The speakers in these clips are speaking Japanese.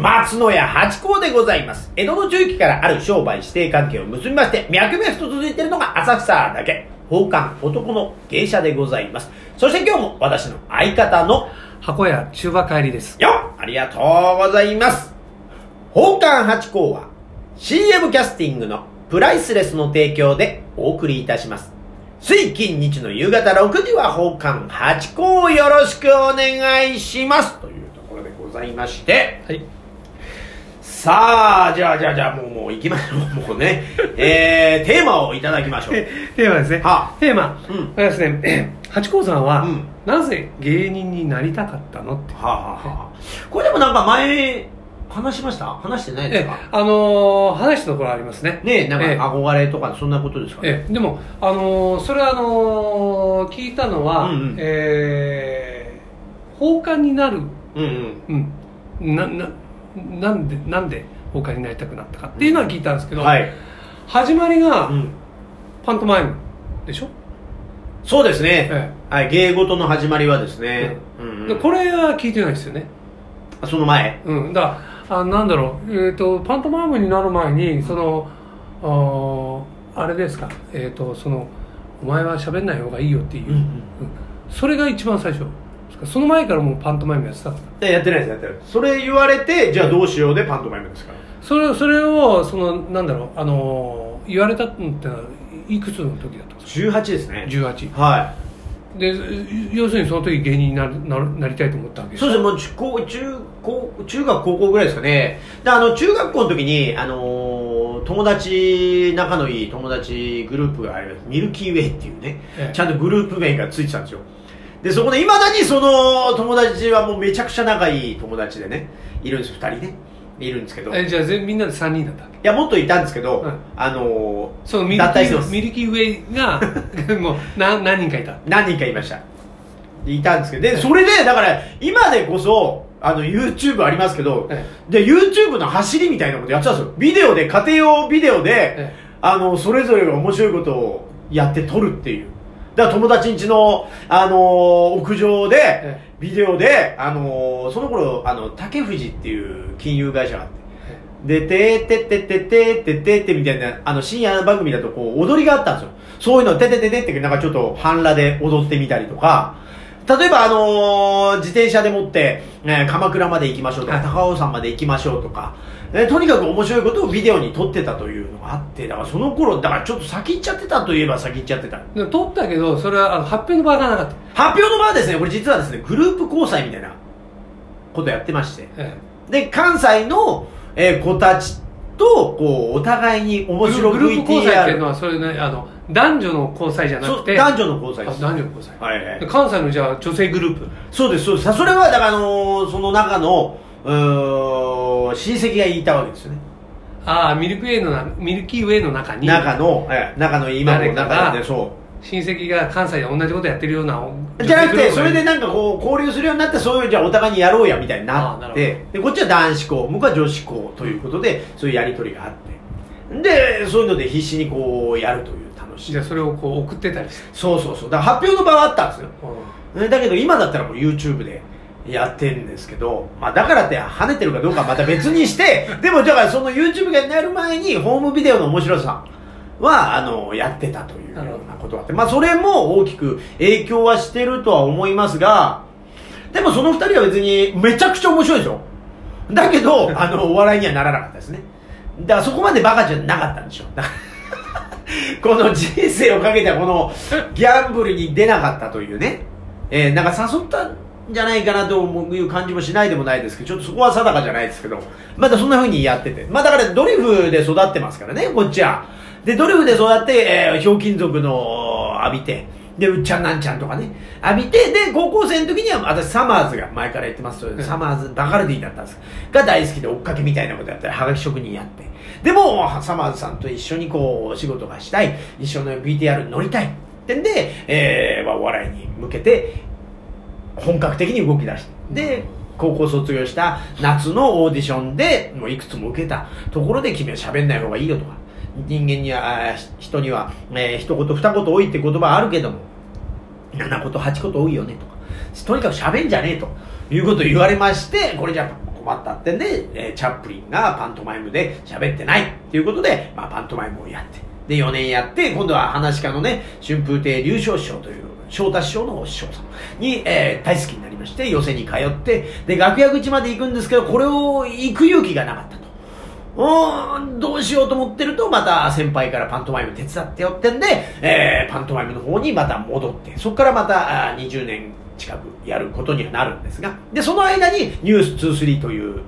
松野屋八甲でございます。江戸の中期からある商売指定関係を結びまして、脈々と続いているのが浅草だけ。宝冠男の芸者でございます。そして今日も私の相方の箱屋中馬帰りです。よありがとうございます。宝冠八甲は CM キャスティングのプライスレスの提供でお送りいたします。水金日の夕方6時は宝冠八甲をよろしくお願いします。というところでございまして、はい。さあ、じゃあじゃあじゃあもうもう行きましょう。もうね、えー、テーマをいただきましょう。テーマですね。はテーマ。うんですね、八甲さんは、うんなぜ芸人になりたかったのって。はあ、はあはあ、これでもなんか前、話しました？話してないですえか、あのー話したところありますね。ねえ、なんかええ憧れとかそんなことですか？ね。ええでも、あのーそれはあのー聞いたのは、うんうんえー放火になる、うんうん。うん、な、な、なんで、なんで放火になりたくなったかっていうのは聞いたんですけど、はい。始まりが、うん。パントマイムでしょ、そうですね。えはい、芸事の始まりはですね。うん。うんでこれは聞いてないですよね。あその前？うん、だからあなんだろう、えー、とパントマイムになる前にそのあーあれですか、えー、とそのお前は喋んない方がいいよっていう、うん。それが一番最初その前からもうパントマイムやってたかでやってないです、やってない。それ言われて、じゃあどうしようでパントマイムですか？ら。それそれをそのなんだろう、あのー言われたのってのはいくつの時だったんです18ですね。か18はで要するにその時芸人になるなるなりたいと思ったわけい。ですそうですね、もう中高、中高、中学、高校ぐらいですかね。で、あの、中学校の時に、あのー友達、仲のいい友達グループがあります。ミルキーウェイっていうね、ええちゃんとグループ名がついてたんですよ。で、そこで、未だにその友達はもうめちゃくちゃ仲いい友達でね、いるんですよ、二人ね。いるんですけど。いえじゃあ全みんなで3人だったわけや、もっといたんですけど、うんあのーそのミルキ脱退してますーミルキーウェイが もう何何人かいた？何人かいました。いたんですけど、で、それで、だから、今でこそ、あの、YouTube ありますけど、えで、YouTube の走りみたいなことやってたんですよ。ビデオで、家庭用ビデオで、えあの、それぞれが面白いことをやって撮るっていう。だから友達ん家の、あのー屋上でえ、ビデオで、あのーその頃、あの、竹藤っていう金融会社があって、で、てーてってってってってってってみたいな、あの、深夜番組だとこう、踊りがあったんですよ。そういうの、ててててって、なんかちょっと半裸で踊ってみたりとか、例えばあのー自転車で持って、えー鎌倉まで行きましょうとか、はい。高尾山まで行きましょうとか、えーとにかく面白いことをビデオに撮ってたというのがあって、だからその頃、だからちょっと先行っちゃってたといえば先行っちゃってた。で撮ったけどそれはあの発表の場がなかった、発表の場はですね、これ実はですね、グループ交際みたいなことやってまして、えで、関西の、えー子たちと、こう、お互いにえ面白いグループ交際っていうの。はそれねあの男女の交際じゃなくて男女の交際あです。男女の交際、はいはいで関西のじゃあ女性グループそうです、そうです。それは、だから、あのーその中の、親戚がいたわけですよね。ああミルクウェイのなミルキーウェイの中に中の、えー中の今の中で、そ親戚が関西で同じことやってるようなう。じゃなくて、それでななんかこう、交流するようになって、そういう、じゃあお互いにやろうや、みたいになって、で、こっちは男子校、向こうは女子校ということで、そういうやりとりがあって。で、そういうので必死にこう、やるという楽しいじゃ。あそれをこう送ってたりして、そうそうそう。だから発表の場はあったんですよ。うねだけど今だったらもう YouTube でやってるんですけど、まあだからって跳ねてるかどうかはまた別にして、でもだからその YouTube がやる前にホームビデオの面白さは、あの、やってたというようなことがあって、まあそれも大きく影響はしてるとは思いますが、でもその二人は別にめちゃくちゃ面白いですよ。だけど、あの、お笑いにはならなかったですね。だからそこまでバカじゃなかったんでしょ。だから この人生をかけたこのギャンブルに出なかったというね。えー、なんか誘ったんじゃないかなという感じもしないでもないですけど、ちょっとそこは定かじゃないですけど、まだそんな風にやってて。まあだからドリフで育ってますからね、こっちは。で、ドリフで育って、えー、ひょうきん族の浴びて、で、うっちゃんなんちゃんとかね、浴びて、で、高校生の時には私サマーズが前から言ってますけど、サマーズ、バカルディだったんですが大好きで追っかけみたいなことやったり、はがき職人やって。でも、サマーズさんと一緒にこう、お仕事がしたい、一緒の VTR に乗りたい。ってんで、えー、まあお笑いに向けて、本格的に動き出して。で、高校卒業した夏のオーディションで、もういくつも受けたところで君は喋んない方がいいよとか、人間には、人には、えー一言二言多いって言葉あるけども、七言八言多いよねとか、とにかく喋んじゃねえということを言われまして、これじゃ困ったってんで、えーチャップリンがパントマイムで喋ってないっていうことで、まあ、パントマイムをやってで4年やって今度は噺家のね春風亭柳昇師匠という昇太師匠の師匠さんに、えー大好きになりまして寄席に通ってで楽屋口まで行くんですけどこれを行く勇気がなかったと。うんどうしようと思ってると、また先輩からパントマイム手伝ってよってんで、えーパントマイムの方にまた戻って、そこからまたあ20年近くやることにはなるんですが、で、その間にニュース23という、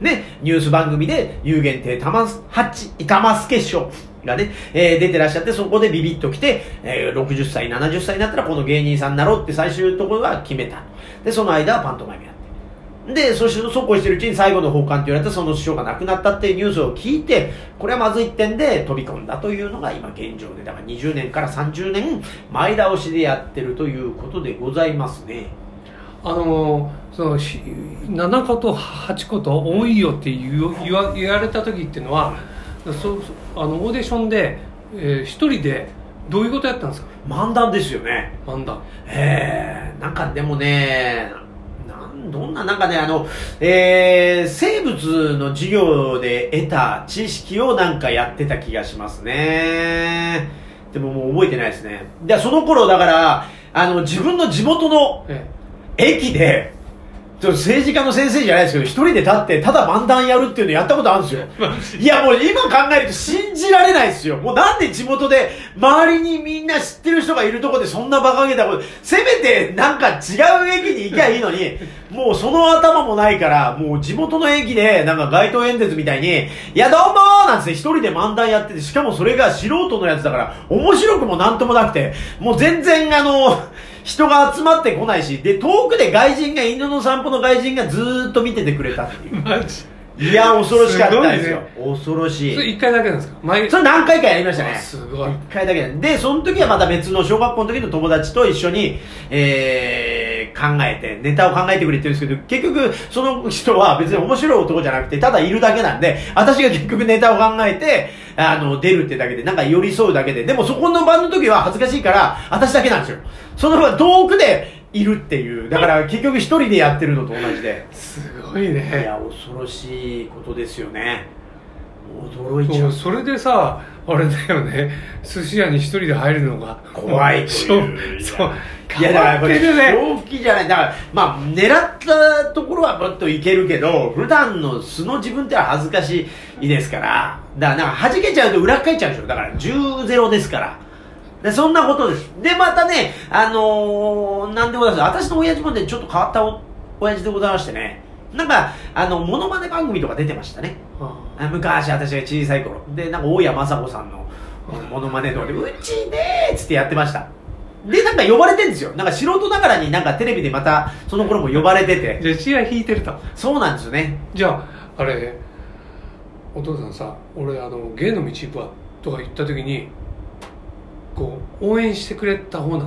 ね、ニュース番組で悠玄亭玉す、八、玉介師匠がね、えー出てらっしゃって、そこでビビッと来て、えー60歳、70歳になったらこの芸人さんになろうって最終ところは決めた。で、その間はパントマイムやって。で、そしてそうこうしてるうちに最後の奉還って言われて、その師匠が亡くなったっていうニュースを聞いて、これはまずいってんで飛び込んだというのが今現状で、だから20年から30年前倒しでやってるということでございますね。あのその7個と8個と多いよって言う言わ言われた時っていうのはそそあのオーディションで、えー一人でどういうことやったんですか？漫談ですよね。漫談えー、なんかでもね、なんどんな、なんかね、あの、えー、生物の授業で得た知識をなんかやってた気がしますね。でももう覚えてないですね。で、その頃だから、あの、自分の地元のえ駅で、ちょっと政治家の先生じゃないですけど、一人で立って、ただ漫談やるっていうのやったことあるんですよ。いや、もう今考えると信じられないですよ。もうなんで地元で、周りにみんな知ってる人がいるとこでそんな馬鹿げたこと、せめてなんか違う駅に行きゃいいのに、もうその頭もないから、もう地元の駅で、なんか街頭演説みたいに、いや、どうもーなんつって一人で漫談やってて、しかもそれが素人のやつだから、面白くもなんともなくて、もう全然あの、人が集まってこないし、で、遠くで外人が、犬の散歩の外人がずーっと見ててくれたっていう。マジ？いや、恐ろしかったですよ。す恐ろしい。それ1回だけなんですか？毎それ何回かやりましたね。あすごい一回だけで。その時はまた別の小学校の時の友達と一緒に、えー、考えて、ネタを考えてくれてるんですけど、結局、その人は別に面白い男じゃなくて、ただいるだけなんで、私が結局ネタを考えて、あの、出るってだけで、なんか寄り添うだけで、でもそこの場の時は恥ずかしいから、私だけなんですよ。その場遠くでいるっていう。だから結局一人でやってるのと同じで。すごいいねや、恐ろしいことですよね。驚いちゃう。それでさあれだよね寿司屋に一人で入るのが怖いという。そういや、だからこれ、変わってるね正気じゃない。だから、まあ、狙ったところはぶっといけるけど、普段の素の自分っては恥ずかしいですから、だから、なんか弾けちゃうと裏返っちゃうんでしょ。だから、10-0ですから。で、そんなことです。で、またね、あのー、なんでございます。私の親父もね、ちょっと変わったお親父でございましてね、なんか、あの、モノマネ番組とか出てましたね。昔私が小さい頃でなんか大谷雅子さんのモノマネので「うちでー」っつってやってましたでなんか呼ばれてんですよ。なんか素人ながらになんかテレビでまたその頃も呼ばれてて。じゃあ血が引いてると。そうなんですよね。じゃああれお父さんさ俺あの芸の道行くわとか言った時にこう応援してくれた方なんだ。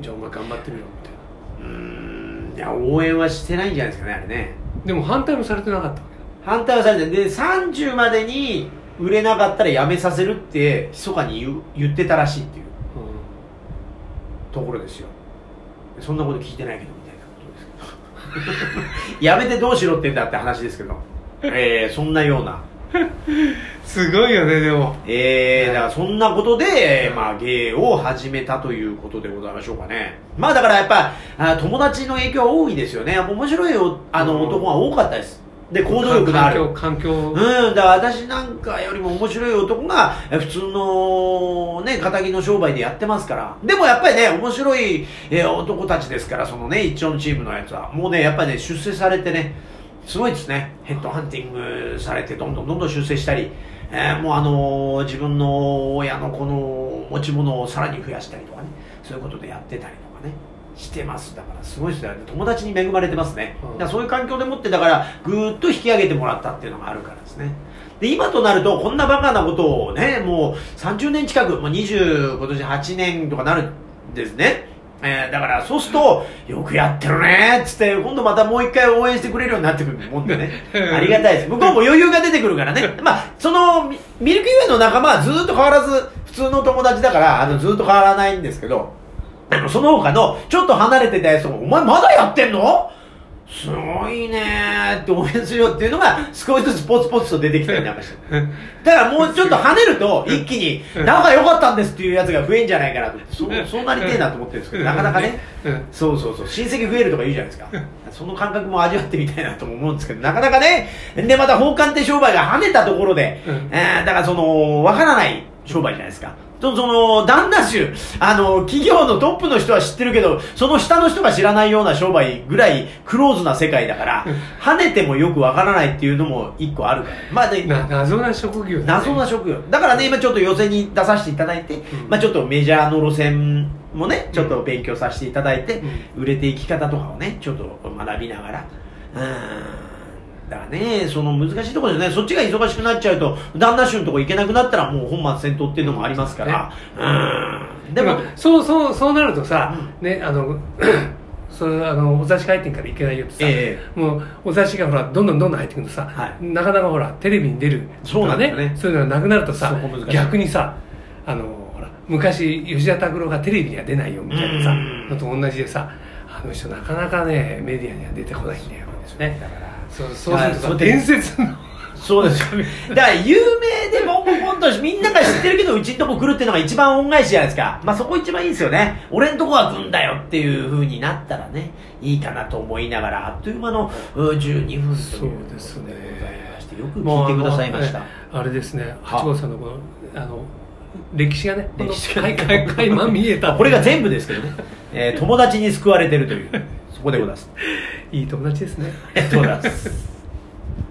じゃあお前頑張ってみろみたいうーんいや応援はしてないんじゃないですかねあれね。なでも反対もされてなかったわ反対はされてで30までに売れなかったら辞めさせるって密かに言う言ってたらしいっていうところですよ。そんなこと聞いてないけどみたいなことですけど。やめてどうしろってんだって話ですけど。えー、そんなような。すごいよねでも。えー、だからそんなことで、まあ、芸を始めたということでございましょうかね。まあだからやっぱ、あ友達の影響は多いですよね。面白いおあのうん。男が多かったです。で、行動力のある。環境環境、うん、だから私なんかよりも面白い男がえ普通のね、仇の商売でやってますから。でもやっぱりね、面白い、えー男たちですから、そのね、一丁のチームのやつは。もうね、やっぱりね、出世されてね、すごいですね。ヘッドハンティングされて、どんどんどんどん出世したり、えーもうあのー自分の親のこの持ち物をさらに増やしたりとかね、そういうことでやってたりとかね。してますだからすごいですね友達に恵まれてますね、うんだからそういう環境でもってだからぐーっと引き上げてもらったっていうのがあるからですねで今となるとこんなバカなことをねもう30年近くもう20今年8年とかなるんですねえーだからそうすると、よくやってるねっつって、今度またもう一回応援してくれるようになってくるもんでね。ありがたいです。向こうも余裕が出てくるからね。まあ、その、ミミルキーウェイの仲間はずっと変わらず、普通の友達だから、あの、ずっと変わらないんですけど、その他の、ちょっと離れてたやつも、お前まだやってんの？すごいねー。って応援するよっていうのが少しずつポツポツと出てきたりなんかして だからもうちょっと跳ねると一気に仲良かったんですっていうやつが増えんじゃないかなとそうそうなりてえなと思ってるんですけどなかなかね。うん。そうそうそう。親戚増えるとか言うじゃないですか。その感覚も味わってみたいなとも思うんですけどなかなかね。でまた放艦って商売が跳ねたところで、うん。えーだからそのわからない商売じゃないですか。とその旦那衆あの企業のトップの人は知ってるけどその下の人が知らないような商売ぐらいクローズな世界だからうん。跳ねてもよくわからないっていうのも一個あるから。まあねな謎な職業だね。謎な職業。だからね今ちょっと予選に出させていただいて、ん。まあ、ちょっとメジャーの路線もねちょっと勉強させていただいて、う売れていき方とかをねちょっと学びながら。うんだね。その難しいところですねそっちが忙しくなっちゃうと旦那衆のとこ行けなくなったらもう本末転倒っていうのもありますから、うん。でもそうそうそうなるとさ、ねあの そうあのお雑誌入ってんからいけないよってさ、えもうお雑誌がほらどんどんどんどん入ってくるとさ、はい。なかなかほらテレビに出るそうなんだよね。そういうのがなくなるとさ逆にさあのほら昔吉田拓郎がテレビには出ないよみたいなさうん。のと同じでさあの人なかなかねメディアには出てこないんだよ。ねだからそうそうするとさそう伝説のそうですよ。だから有名でボンボンボンとみんなが知ってるけどうちんとこ来るっていうのが一番恩返しじゃないですか。まあそこ一番いいですよね。俺んとこは来んだよっていう風になったらね、いいかなと思いながら、あっという間のうん12分とそういうですねございまして、よく聞いてくださいました。もうあれですねは八号さんのこのあの歴史がね歴史が垣間見えたこれが全部ですけどね、えー友達に救われてるという、そこでございます。いい友達ですねありがとうございます。